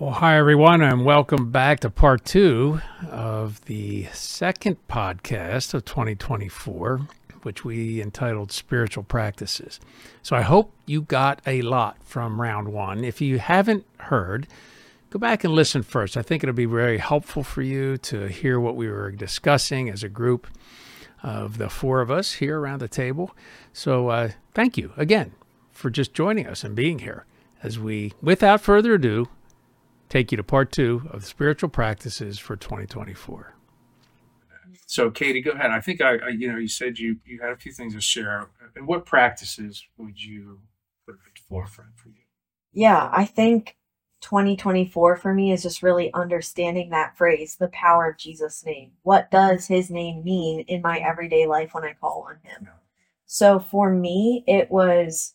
Well, hi, everyone, and welcome back to part two of the second podcast of 2024, which we entitled Spiritual Practices. So I hope you got a lot from round one. If you haven't heard, go back and listen first. I think it'll be very helpful for you to hear what we were discussing as a group of the four of us here around the table. So uh, thank you again for just joining us and being here as we, without further ado, take you to part two of the spiritual practices for 2024. So, Katie, go ahead. I think I, I, you know, you said you you had a few things to share. And what practices would you put at the forefront for you? Yeah, I think 2024 for me is just really understanding that phrase, the power of Jesus' name. What does his name mean in my everyday life when I call on him? Yeah. So for me, it was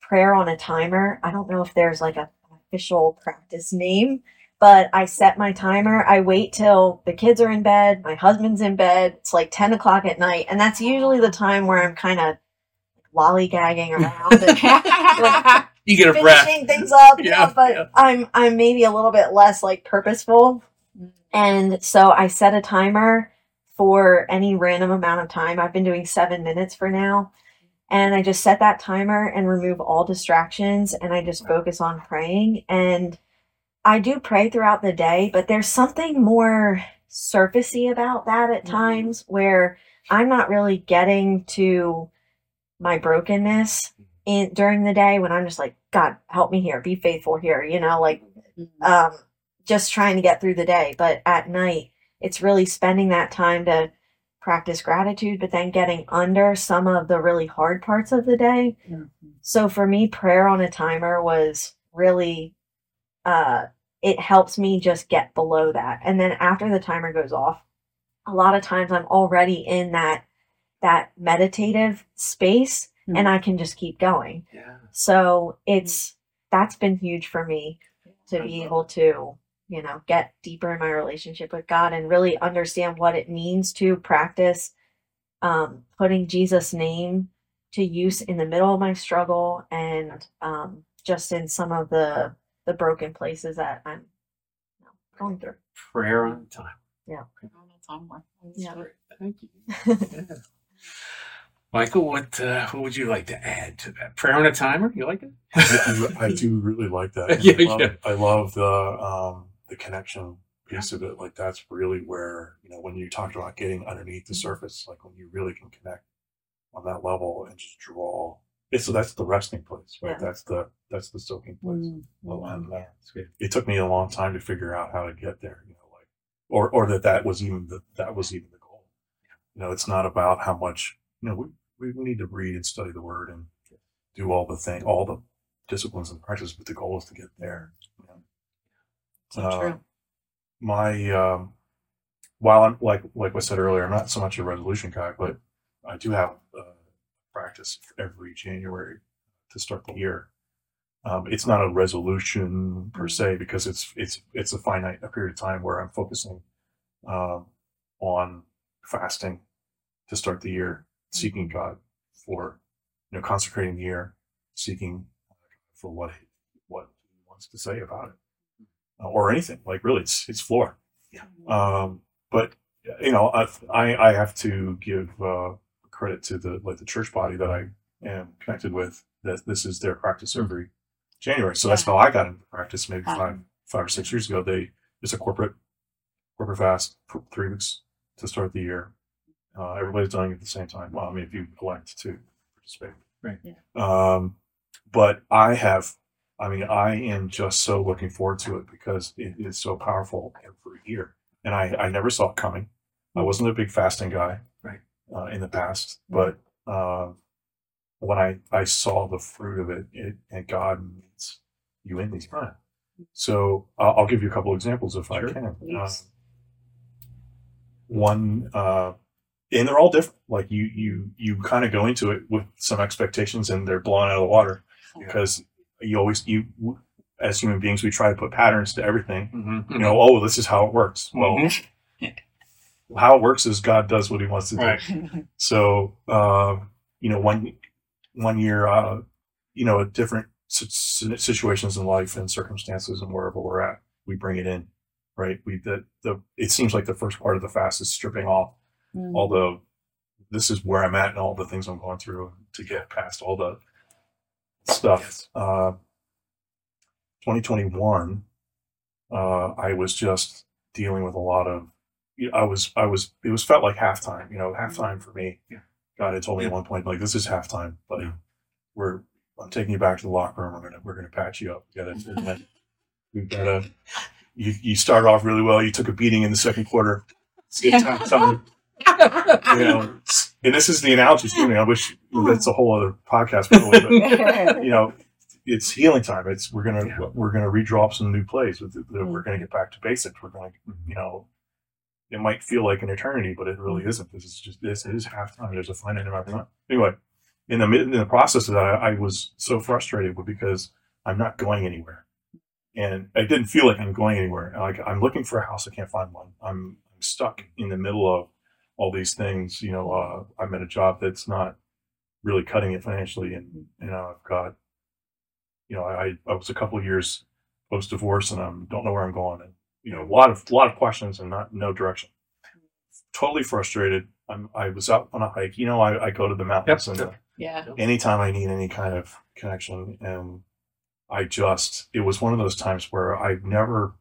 prayer on a timer. I don't know if there's like a official practice name, but I set my timer. I wait till the kids are in bed, my husband's in bed. It's like 10 o'clock at night. And that's usually the time where I'm kind of lollygagging around and like, You get a breath. finishing things up. Yeah, Yeah, but yeah. I'm I'm maybe a little bit less like purposeful. And so I set a timer for any random amount of time. I've been doing seven minutes for now. And I just set that timer and remove all distractions and I just focus on praying. And I do pray throughout the day, but there's something more surfacey about that at Mhm. times where I'm not really getting to my brokenness in during the day when I'm just like, God, help me here, be faithful here, you know, like um just trying to get through the day. But at night, it's really spending that time to practice gratitude, but then getting under some of the really hard parts of the day. So for me, prayer on a timer was really uh it helps me just get below that. And then after the timer goes off, a lot of times I'm already in that that meditative space and I can just keep going. Yeah. So it's that's been huge for me to be able to, you know, get deeper in my relationship with God and really understand what it means to practice um, putting Jesus' name to use in the middle of my struggle and um, just in some of the the broken places that I'm you know, going through. Prayer on time. Yeah. Prayer on the timer. That's great. Thank you. Yeah. Michael, what uh, what would you like to add to that? Prayer on a timer? You like it? I, I do really like that. Yeah, I, love, yeah. I love the um, the connection piece of it. Like that's really where you know when you talked about getting underneath the mm-hmm. surface, like when you really can connect on that level and just draw. It's so that's the resting place, right? Yeah. That's the that's the soaking place. Mm-hmm. Well, mm-hmm. and uh, That's good. it took me a long time to figure out how to get there. You know, like or or that that was even the that was even the goal. You know, it's not about how much. You know, we we need to read and study the word and do all the thing, all the disciplines and practices, but the goal is to get there. So Uh, true. My um, while I'm like like I said earlier, I'm not so much a resolution guy, but I do have uh, practice every January to start the year. Um, it's not a resolution per se because it's it's it's a finite a period of time where I'm focusing um, on fasting to start the year, seeking God for you know consecrating the year, seeking for what he, what he wants to say about it uh, or anything like really it's it's floor. Yeah. Um, but you know I I, I have to give uh, credit to the like the church body that I am connected with that this is their practice every January. So that's how I got into practice maybe five five or six years ago. They it's a corporate corporate fast for three weeks to start the year. Uh, everybody's doing it at the same time. Well, I mean, if you elect to participate, Right. Yeah. Um, but I have, I mean, I am just so looking forward to it because it is so powerful every year, and I I never saw it coming. I wasn't a big fasting guy, Right. uh, in the past, but uh, when I I saw the fruit of it, it and God meets you in these times. So I'll, I'll give you a couple examples if I Sure. can. Uh, one, uh, and they're all different. Like you you you kind of go into it with some expectations, and they're blown out of the water because you always you as human beings we try to put patterns to everything. Mm-hmm. You know, oh, this is how it works. Well, how it works is God does what He wants to do. Right. So, uh, you know, one one year, uh, you know, a different situations in life and circumstances and wherever we're at, we bring it in, right? We the the it seems like the first part of the fast is stripping off Mm. all the this is where I'm at and all the things I'm going through to get past all the stuff. Uh, 2021, uh, I was just dealing with a lot of. you know, I was I was it was felt like halftime. You know, halftime for me. Yeah. God had told me at one point like this is halftime, buddy. We're I'm taking you back to the locker room. We're gonna we're gonna patch you up. We gotta we've gotta. You you started off really well. You took a beating in the second quarter. It's time. Something you know, and this is the analogy too. I wish hmm. that's a whole other podcast, probably, but you know, it's healing time. It's we're gonna Yeah. we're gonna redraw up some new plays. With We're hmm. gonna get back to basics. We're gonna you know, it might feel like an eternity, but it really hmm. isn't. This is just this is halftime. There's a finite amount of time. Anyway, in the mid- in the process of that, I, I was so frustrated because I'm not going anywhere, and I didn't feel like I'm going anywhere. Like I'm looking for a house, I can't find one. I'm, I'm stuck in the middle of all these things. You know, uh, I'm at a job that's not really cutting it financially, and you know, I've got, you know, I I was a couple of years post divorce, and I don't know where I'm going, and you know, a lot of a lot of questions and not no direction. Totally frustrated. I'm I was out on a hike. You know, I, I go to the mountains Yep, and yep. Yeah. anytime I need any kind of connection, and I just it was one of those times where I've never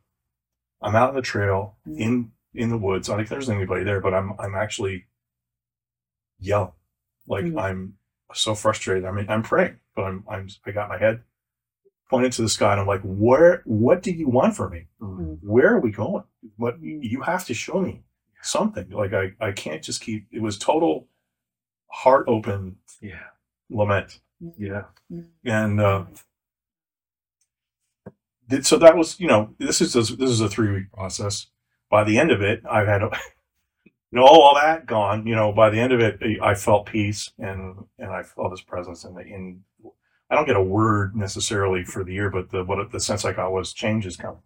I'm out on the trail Mm. in in the woods. I don't think there's anybody there, but I'm I'm actually yelling. Like Mm. I'm so frustrated. I mean I'm praying, but I'm I'm I got my head pointed to the sky and I'm like, where what do you want from me? Mm. Where are we going? What you have to show me something. Like I, I can't just keep it was total heart open Yeah. lament. Yeah. And uh so that was, you know, this is a, this is a three week process. By the end of it, I've had, you know, all that gone. You know, by the end of it, I felt peace and and I felt His presence. And in, I don't get a word necessarily for the year, but the what the sense I got was change is coming.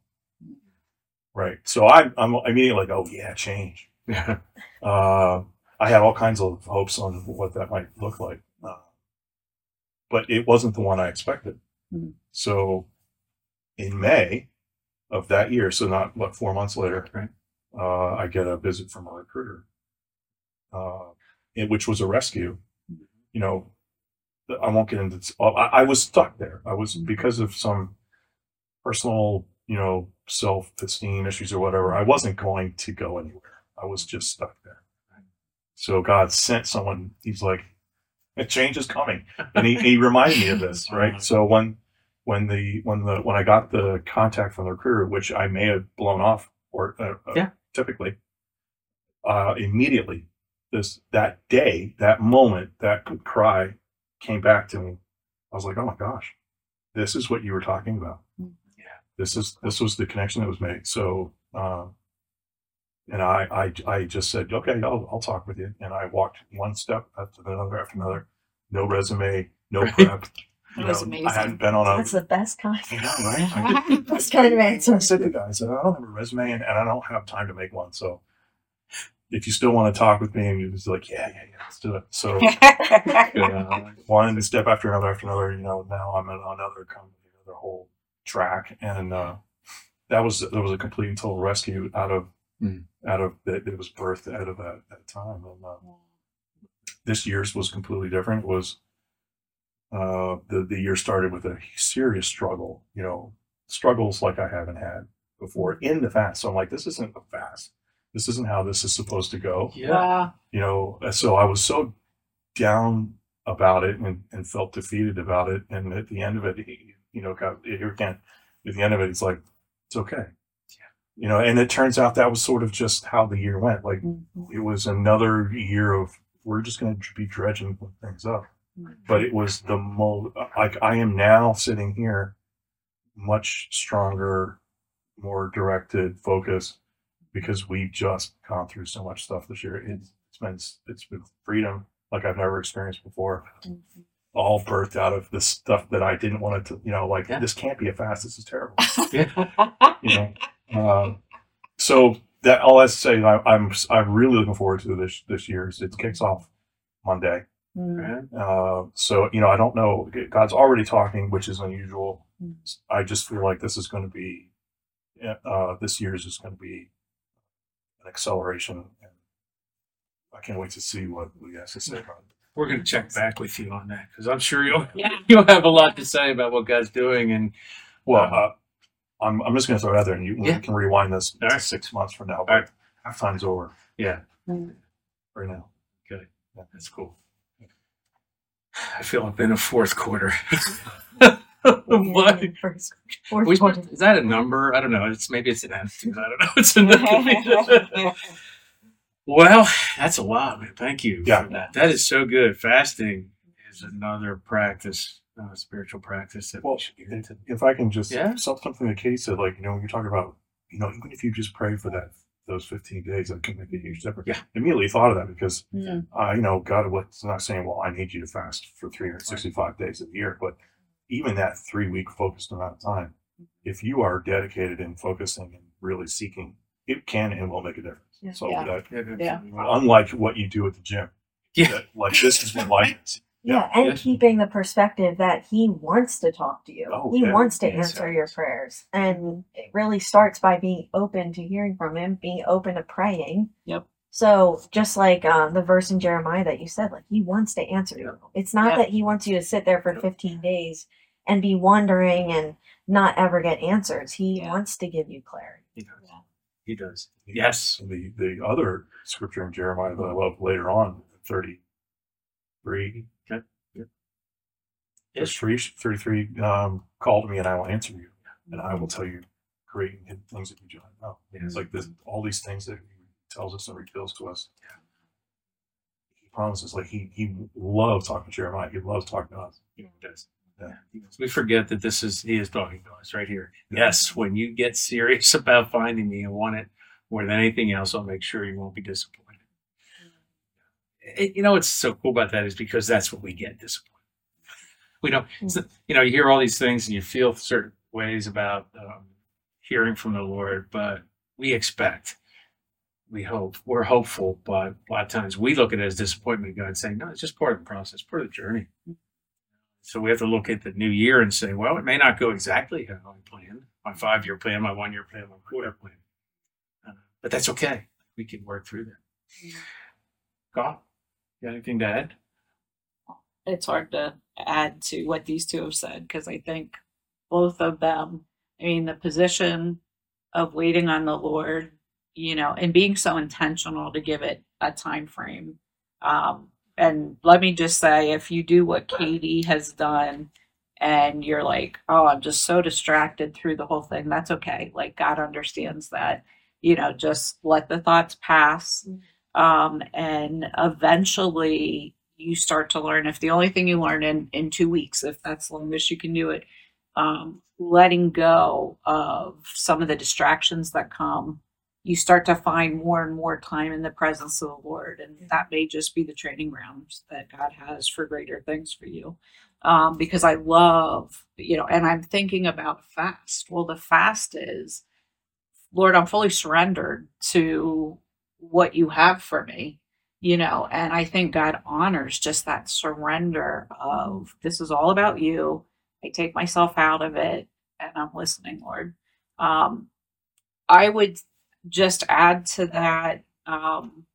Right. So I, I'm immediately like, oh yeah, change. Yeah. Uh, I had all kinds of hopes on what that might look like, uh, but it wasn't the one I expected. Mhm. So, in May of that year, so not what four months later, Right. uh, I get a visit from a recruiter, uh, it, which was a rescue. You know, I won't get into. I, I was stuck there. I was because of some personal, you know, self-esteem issues or whatever. I wasn't going to go anywhere. I was just stuck there. So God sent someone. He's like, "A change is coming," and he, he reminded me of this, right? So when when the when the when I got the contact from the recruiter, which I may have blown off, or uh, uh, Yeah. typically, uh, immediately this that day, that moment, that cry came back to me. I was like, "Oh my gosh, this is what you were talking about." Mm. Yeah. This is this was the connection that was made. So. Uh, and I, I, I just said, okay, I'll, I'll talk with you. And I walked one step after another after another. No resume, no Right. prep. You That was know, amazing. I hadn't been on a. That's the best kind. You know, right? I did- Best kind of I said to the guy, I said, I don't have a resume and, and I don't have time to make one. So if you still want to talk with me, and he was like, yeah, yeah, yeah, let's do it. So uh, one step after another after another, you know, now I'm in another company, another whole track. And uh, that was, that was a complete and total rescue out of, Mm. out of, that it was birthed out of that, that time. And uh, this year's was completely different. It was uh, the the year started with a serious struggle. You know, struggles like I haven't had before in the fast. So I'm like, this isn't a fast. This isn't how this is supposed to go. Yeah. You know, uh, so I was so down about it and, and felt defeated about it. And at the end of it, he, you know, got here again. At the end of it, he's like, it's okay. You know, and it turns out that was sort of just how the year went. Like Mhm. it was another year of we're just going to be dredging things up. But it was the most like I am now sitting here, much stronger, more directed, focused, because we've just gone through so much stuff this year. It's, it's been it's been freedom like I've never experienced before. Mhm. All birthed out of this stuff that I didn't want to, you know, like Yeah. this can't be a fast. This is terrible you know. Um, so that all I say, I, I'm I'm really looking forward to this this year. It kicks off Monday. Mm. Right? Uh, so you know, I don't know. God's already talking, which is unusual. Mm. I just feel like this is going to be, uh, this year's is going to be an acceleration, and I can't wait to see what he has to say about it. We're going to check back with you on that because I'm sure you'll Yeah. you'll have a lot to say about what God's doing. And Well, uh, uh, I'm I'm just going to throw it out there, and you Yeah. we can rewind this to right. six months from now. All But right. halftime's over yeah, right now. Okay. That's cool. I feel I've been a fourth quarter. Yeah, what? first- fourth We- quarter. is that a number? I don't know. It's maybe it's an attitude. I don't know. It's a well, that's a lot, man. Thank you Yeah. for that. That is so good. Fasting is another practice, uh, spiritual practice that Well, we should get into. If I can just Yeah. some- something that Kate said, like you know, when you talk about you know, even if you just pray for that those 15 days, that can make a huge difference. Yeah. Immediately thought of that because Mm. uh, you know, God was not saying, well, I need you to fast for 365 days a year, but even that three week focused amount of time, if you are dedicated and focusing and really seeking, it can and will make a difference. Yeah. So Yeah. that, Yeah, Yeah. unlike what you do at the gym, Yeah. that, like this is what life is. Yeah, and Yeah. keeping the perspective that he wants to talk to you. Oh, he yeah. wants to Yes, answer yes. your prayers. And it really starts by being open to hearing from him, being open to praying. Yep. So just like uh, the verse in Jeremiah that you said, like he wants to answer you. It's not Yep. that he wants you to sit there for 15 days and be wondering and not ever get answers. He Yeah. wants to give you clarity. He does. He does. Yes. The the other scripture in Jeremiah that I love later on, 33, Yes. verse 3, 33, um, call to me and I will answer you, and I will tell you great and hidden things that you do not know. It's like this, all these things that he tells us and reveals to us. He promises, like he he loves talking to Jeremiah. He loves talking to us. He does. Yeah. We forget that this is he is talking to us right here. Yeah. Yes, when you get serious about finding me and want it more than anything else, I'll make sure you won't be disappointed. It- you know what's so cool about that is because that's what we get disappointed. We don't, it's the- you know, you hear all these things and you feel certain ways about um, hearing from the Lord, but we expect, we hope, we're hopeful, but a lot of times we look at it as disappointment. God saying, no, it's just part of the process, part of the journey. So we have to look at the new year and say, well, it may not go exactly how I planned, my five year plan, my one year plan, my quarter plan. Uh, but that's okay. We can work through that. God, you got anything to add? It's hard to add to what these two have said because I think both of them, I mean, the position of waiting on the Lord, you know, and being so intentional to give it a time frame. Um, and let me just say, if you do what Katie has done and you're like, oh, I'm just so distracted through the whole thing, that's okay. Like, God understands that. You know, just let the thoughts pass. Um, and eventually you start to learn. If the only thing you learn in in two weeks if that's the longest you can do it um, letting go of some of the distractions that come you start to find more and more time in the presence of the lord and that may just be the training grounds that god has for greater things for you. Um, because i love you know and i'm thinking about fast. Well the fast is lord i'm fully surrendered to what you have for me you know and i think god honors just that surrender of this is all about you. I take myself out of it and i'm listening lord. Um i would just add to that um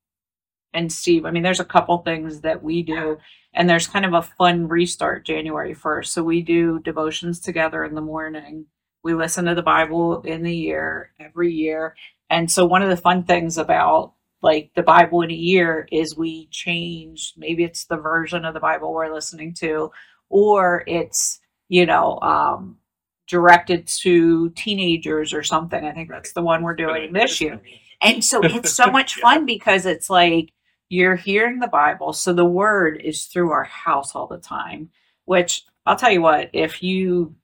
and steve i mean there's a couple things that we do and there's kind of a fun restart january 1st so we do devotions together in the morning. We listen to the bible in the year every year. And so one of the fun things about like the Bible in a year is we change maybe it's the version of the Bible we're listening to, or it's, you know, um directed to teenagers or something. I think that's the one we're doing this year. And so it's so much fun because it's like you're hearing the Bible. So the word is through our house all the time, which I'll tell you what, if you,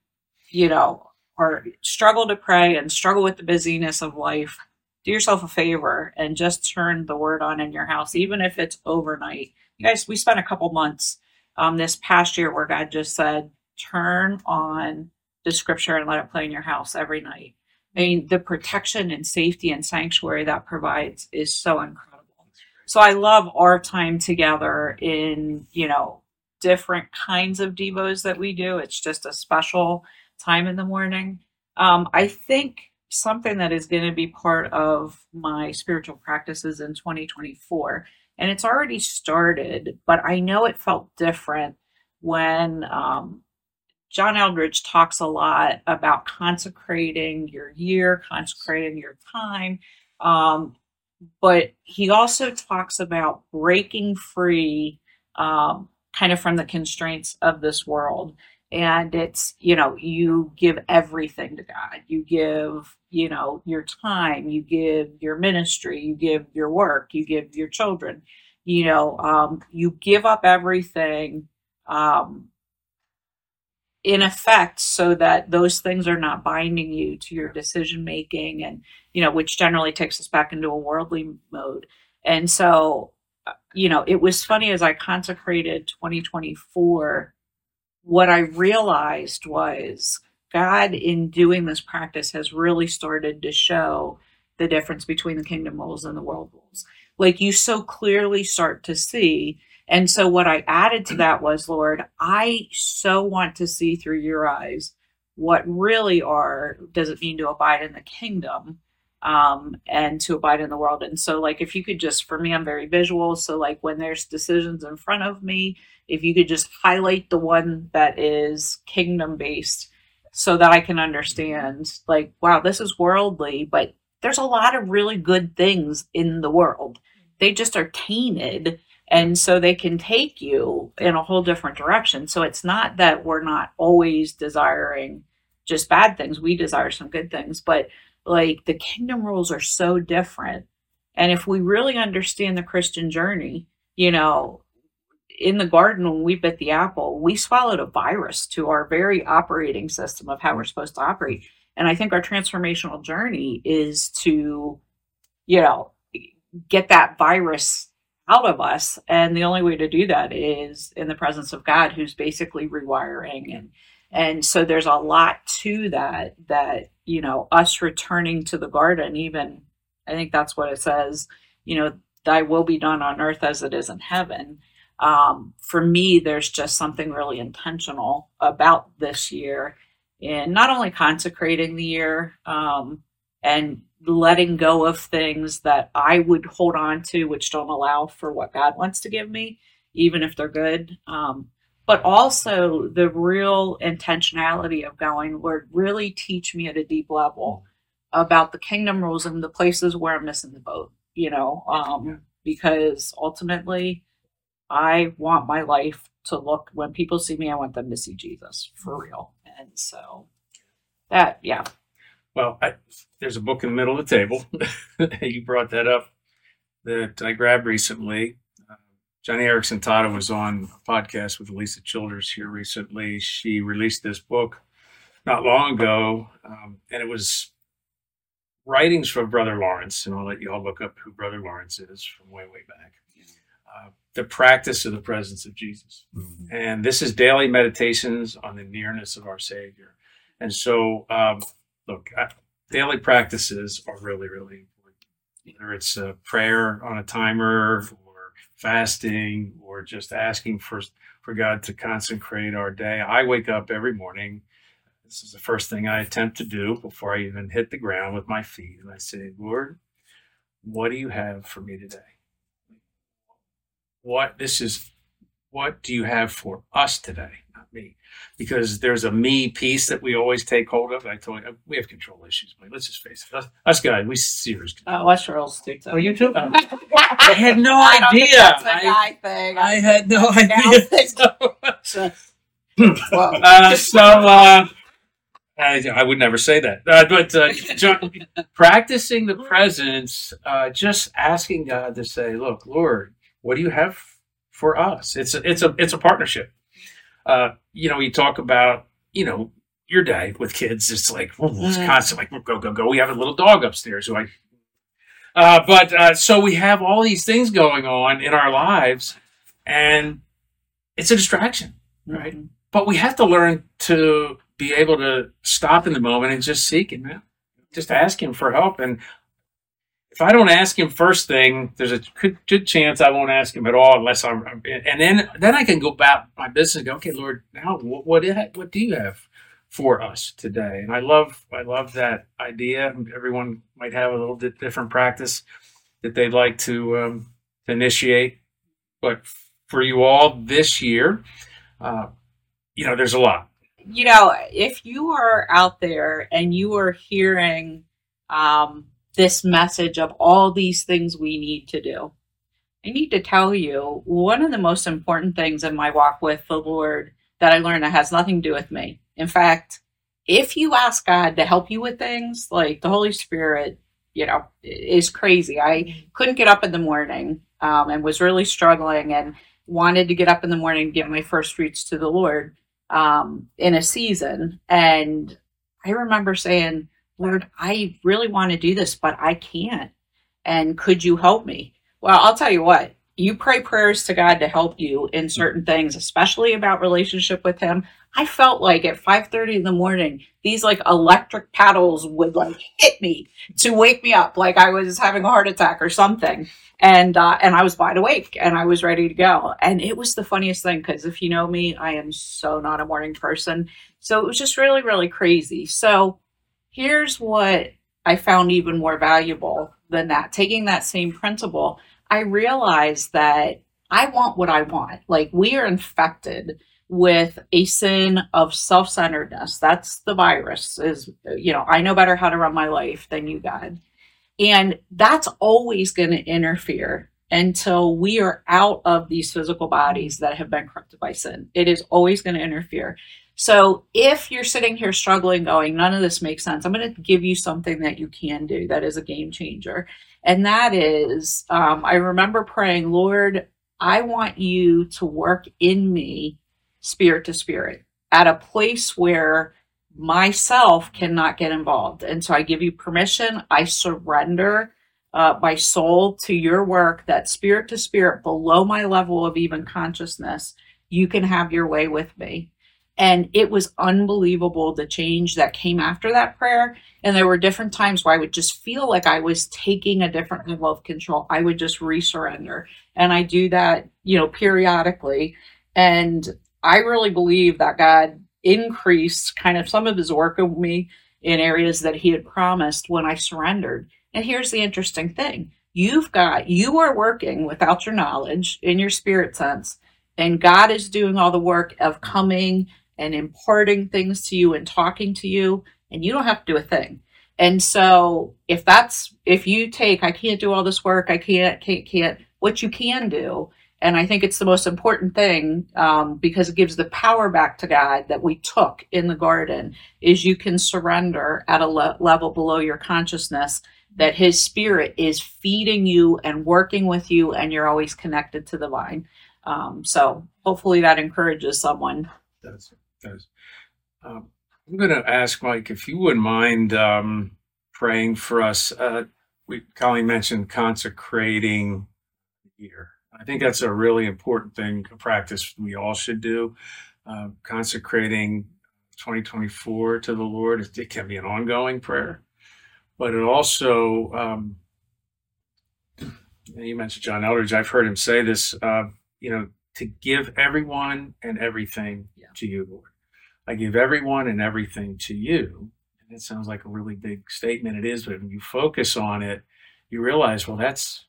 you know, or struggle to pray and struggle with the busyness of life, do yourself a favor and just turn the word on in your house, even if it's overnight. You guys, we spent a couple months um, this past year where God just said, turn on the scripture and let it play in your house every night. I mean, the protection and safety and sanctuary that provides is so incredible. So I love our time together in, you know, different kinds of devos that we do. It's just a special time in the morning. Um, I think something that is going to be part of my spiritual practices in 2024, and it's already started, but I know it felt different when um, John Eldredge talks a lot about consecrating your year, consecrating your time. Um, but he also talks about breaking free um, kind of from the constraints of this world and it's you know you give everything to god. You give you know your time you give your ministry you give your work you give your children. You know um, you give up everything um, in effect so that those things are not binding you to your decision making and you know which generally takes us back into a worldly mode. And so uh, you know it was funny as i consecrated 2024 what i realized was god in doing this practice has really started to show the difference between the kingdom rules and the world rules. Like you so clearly start to see. And so what I added to that was, Lord, I so want to see through your eyes what really are does it mean to abide in the kingdom um, and to abide in the world. And so, like, if you could just, for me, I'm very visual. So, like, when there's decisions in front of me, if you could just highlight the one that is kingdom based so that I can understand, like, wow, this is worldly, but there's a lot of really good things in the world. They just are tainted and so they can take you in a whole different direction so it's not that we're not always desiring just bad things we desire some good things but like the kingdom rules are so different and if we really understand the christian journey you know in the garden when we bit the apple we swallowed a virus to our very operating system of how we're supposed to operate and i think our transformational journey is to you know get that virus out of us. And the only way to do that is in the presence of God, who's basically rewiring. And, and so there's a lot to that, that, you know, us returning to the garden, even, I think that's what it says, you know, thy will be done on earth as it is in heaven. Um, for me, there's just something really intentional about this year in not only consecrating the year um, and letting go of things that I would hold on to, which don't allow for what God wants to give me, even if they're good. Um, but also the real intentionality of going, Lord, really teach me at a deep level about the kingdom rules and the places where I'm missing the boat, you know, um, because ultimately I want my life to look, when people see me, I want them to see Jesus for real. And so that, yeah, well, I, there's a book in the middle of the table. you brought that up that I grabbed recently. Joni Eareckson Tada was on a podcast with Alisa Childers here recently. She released this book not long ago, um, and it was writings from Brother Lawrence. And I'll let you all look up who Brother Lawrence is from way, way back. Uh, the practice of the presence of Jesus. Mm-hmm. And this is daily meditations on the nearness of our Savior. And so, um, look, I, daily practices are really, really important. Whether it's a prayer on a timer fasting or just asking for, for God to consecrate our day. I wake up every morning. This is the first thing I attempt to do before I even hit the ground with my feet. And I say, Lord, what do you have for me today? What this is, what do you have for us today? Me because there's a me piece that we always take hold of. I told you we have control issues. But let's just face it. Us, us guys, we serious. Oh, us girls do. Oh, you too. Oh. I had no I idea. That's a guy thing. I had no idea. so, well, uh, so uh, I, I, would never say that. Uh, but uh, John, practicing the presence, uh, just asking God to say, "Look, Lord, what do you have for us?" It's a, it's a it's a partnership uh, you know, you talk about, you know, your day with kids. It's like, it's mm. constant, like, go, go, go. We have a little dog upstairs who I, uh, but uh, so we have all these things going on in our lives, and it's a distraction, right? Mm-hmm. But we have to learn to be able to stop in the moment and just seek Him, man. Just ask Him for help. And if I don't ask him first thing, there's a good, chance I won't ask him at all unless I'm, and then then I can go about my business and go, okay, Lord, now what what, do- what do you have for us today? And I love I love that idea. Everyone might have a little bit different practice that they'd like to um, initiate, but for you all this year, uh, you know, there's a lot. you know, if you are out there and you are hearing um, this message of all these things we need to do, I need to tell you one of the most important things in my walk with the Lord that I learned that has nothing to do with me. In fact, if you ask God to help you with things, like the Holy Spirit, you know, is crazy. I couldn't get up in the morning um, and was really struggling and wanted to get up in the morning and give my first fruits to the Lord um, in a season. And I remember saying, Lord, I really want to do this, but I can't. And could you help me? Well, I'll tell you what, you pray prayers to God to help you in certain things, especially about relationship with him. I felt like at 5:30 in the morning, these like electric paddles would like hit me to wake me up like I was having a heart attack or something. And uh, and I was wide awake and I was ready to go. And it was the funniest thing because if you know me, I am so not a morning person. So it was just really, really crazy. So here's what I found even more valuable than that. Taking that same principle, I realized that I want what I want. Like we are infected with a sin of self-centeredness. That's the virus is, you know, I know better how to run my life than you, God. And that's always going to interfere until we are out of these physical bodies that have been corrupted by sin. It is always going to interfere. So if you're sitting here struggling, going, none of this makes sense, I'm going to give you something that you can do that is a game changer. And that is, um, I remember praying, Lord, I want you to work in me, spirit to spirit, at a place where myself cannot get involved. And so I give you permission. I surrender uh, my soul to your work, that spirit to spirit, below my level of even consciousness. You can have your way with me. And it was unbelievable the change that came after that prayer. And there were different times where I would just feel like I was taking a different level of control. I would just resurrender. And I do that, you know, periodically. And I really believe that God increased kind of some of his work with me in areas that he had promised when I surrendered. And here's the interesting thing you've got, you are working without your knowledge in your spirit sense, and God is doing all the work of coming and imparting things to you and talking to you, and you don't have to do a thing. And so, if that's if you take, I can't do all this work, I can't, can't, can't. What you can do, and I think it's the most important thing um, because it gives the power back to God that we took in the garden, is you can surrender at a le- level below your consciousness that His Spirit is feeding you and working with you, and you're always connected to the vine. Um, so hopefully that encourages someone. Um, I'm going to ask Mike if you wouldn't mind um, praying for us. Uh, we Colleen mentioned consecrating the year. I think that's a really important thing, a practice we all should do. Uh, consecrating 2024 to the Lord. It, it can be an ongoing prayer, but it also. Um, you mentioned John Eldredge. I've heard him say this. Uh, you know, to give everyone and everything Yeah. to you, Lord. I give everyone and everything to you. And it sounds like a really big statement. It is, but when you focus on it, you realize, well, that's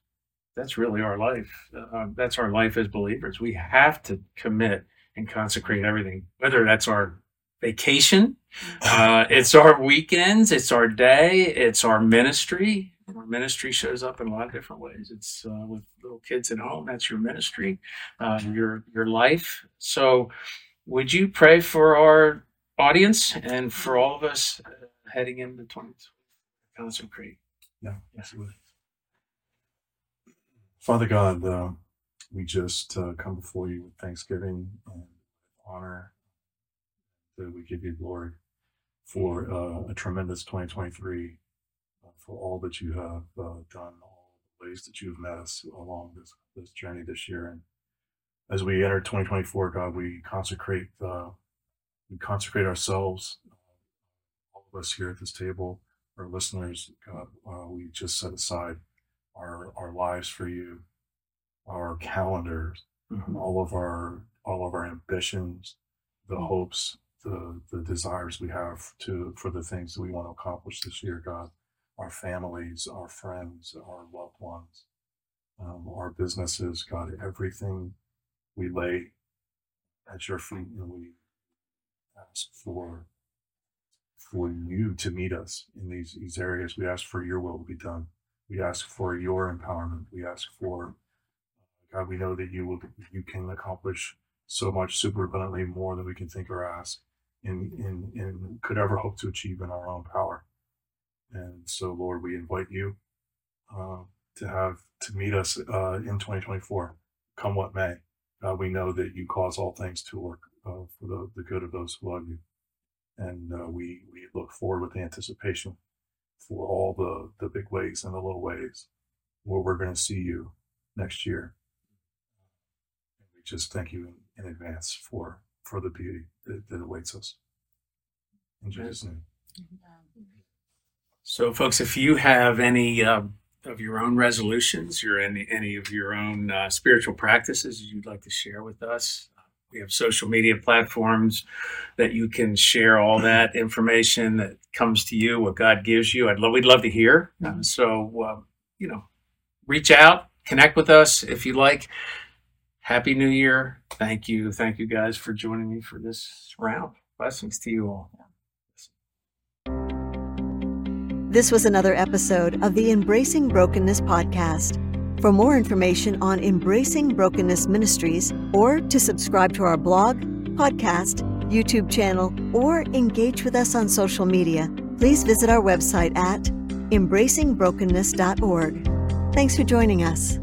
that's really our life. Uh, that's our life as believers. We have to commit and consecrate everything, whether that's our vacation, uh, it's our weekends, it's our day, it's our ministry. Our ministry shows up in a lot of different ways. It's uh, with little kids at home. That's your ministry, uh, your your life. So, would you pray for our audience and for all of us uh, heading into 20 consecrate? Yeah, absolutely. Father God, uh, we just uh, come before you with thanksgiving and honor that we give you glory for uh, a tremendous 2023, uh, for all that you have uh, done, all the ways that you've met us along this, this journey this year. And as we enter 2024, God, we consecrate, uh, we consecrate ourselves, all of us here at this table, our listeners, God, uh, we just set aside our our lives for you, our calendars, Mhm. all of our all of our ambitions, the Mm. hopes, the the desires we have to for the things that we want to accomplish this year, God, our families, our friends, our loved ones, um, our businesses, God, everything we lay at your feet and we ask for for you to meet us in these these areas. We ask for your will to be done. We ask for your empowerment. We ask for God. We know that you will you can accomplish so much super abundantly more than we can think or ask, and and could ever hope to achieve in our own power. And so, Lord, we invite you uh, to have to meet us uh, in 2024, come what may. God, we know that you cause all things to work uh, for the, the good of those who love you. And uh, we, we look forward with anticipation for all the, the big ways and the little ways where we're going to see you next year. And we just thank you in, in advance for, for the beauty that, that awaits us. In Jesus' name. So, folks, if you have any um, of your own resolutions or any any of your own uh, spiritual practices you'd like to share with us, we have social media platforms that you can share all that information that comes to you, what God gives you. I'd love, we'd love to hear. Uh, so, uh, you know, reach out, connect with us if you like. Happy New Year! Thank you, thank you guys for joining me for this round. Blessings to you all. This was another episode of the Embracing Brokenness podcast. For more information on Embracing Brokenness Ministries, or to subscribe to our blog, podcast, YouTube channel, or engage with us on social media, please visit our website at embracingbrokenness.org. Thanks for joining us.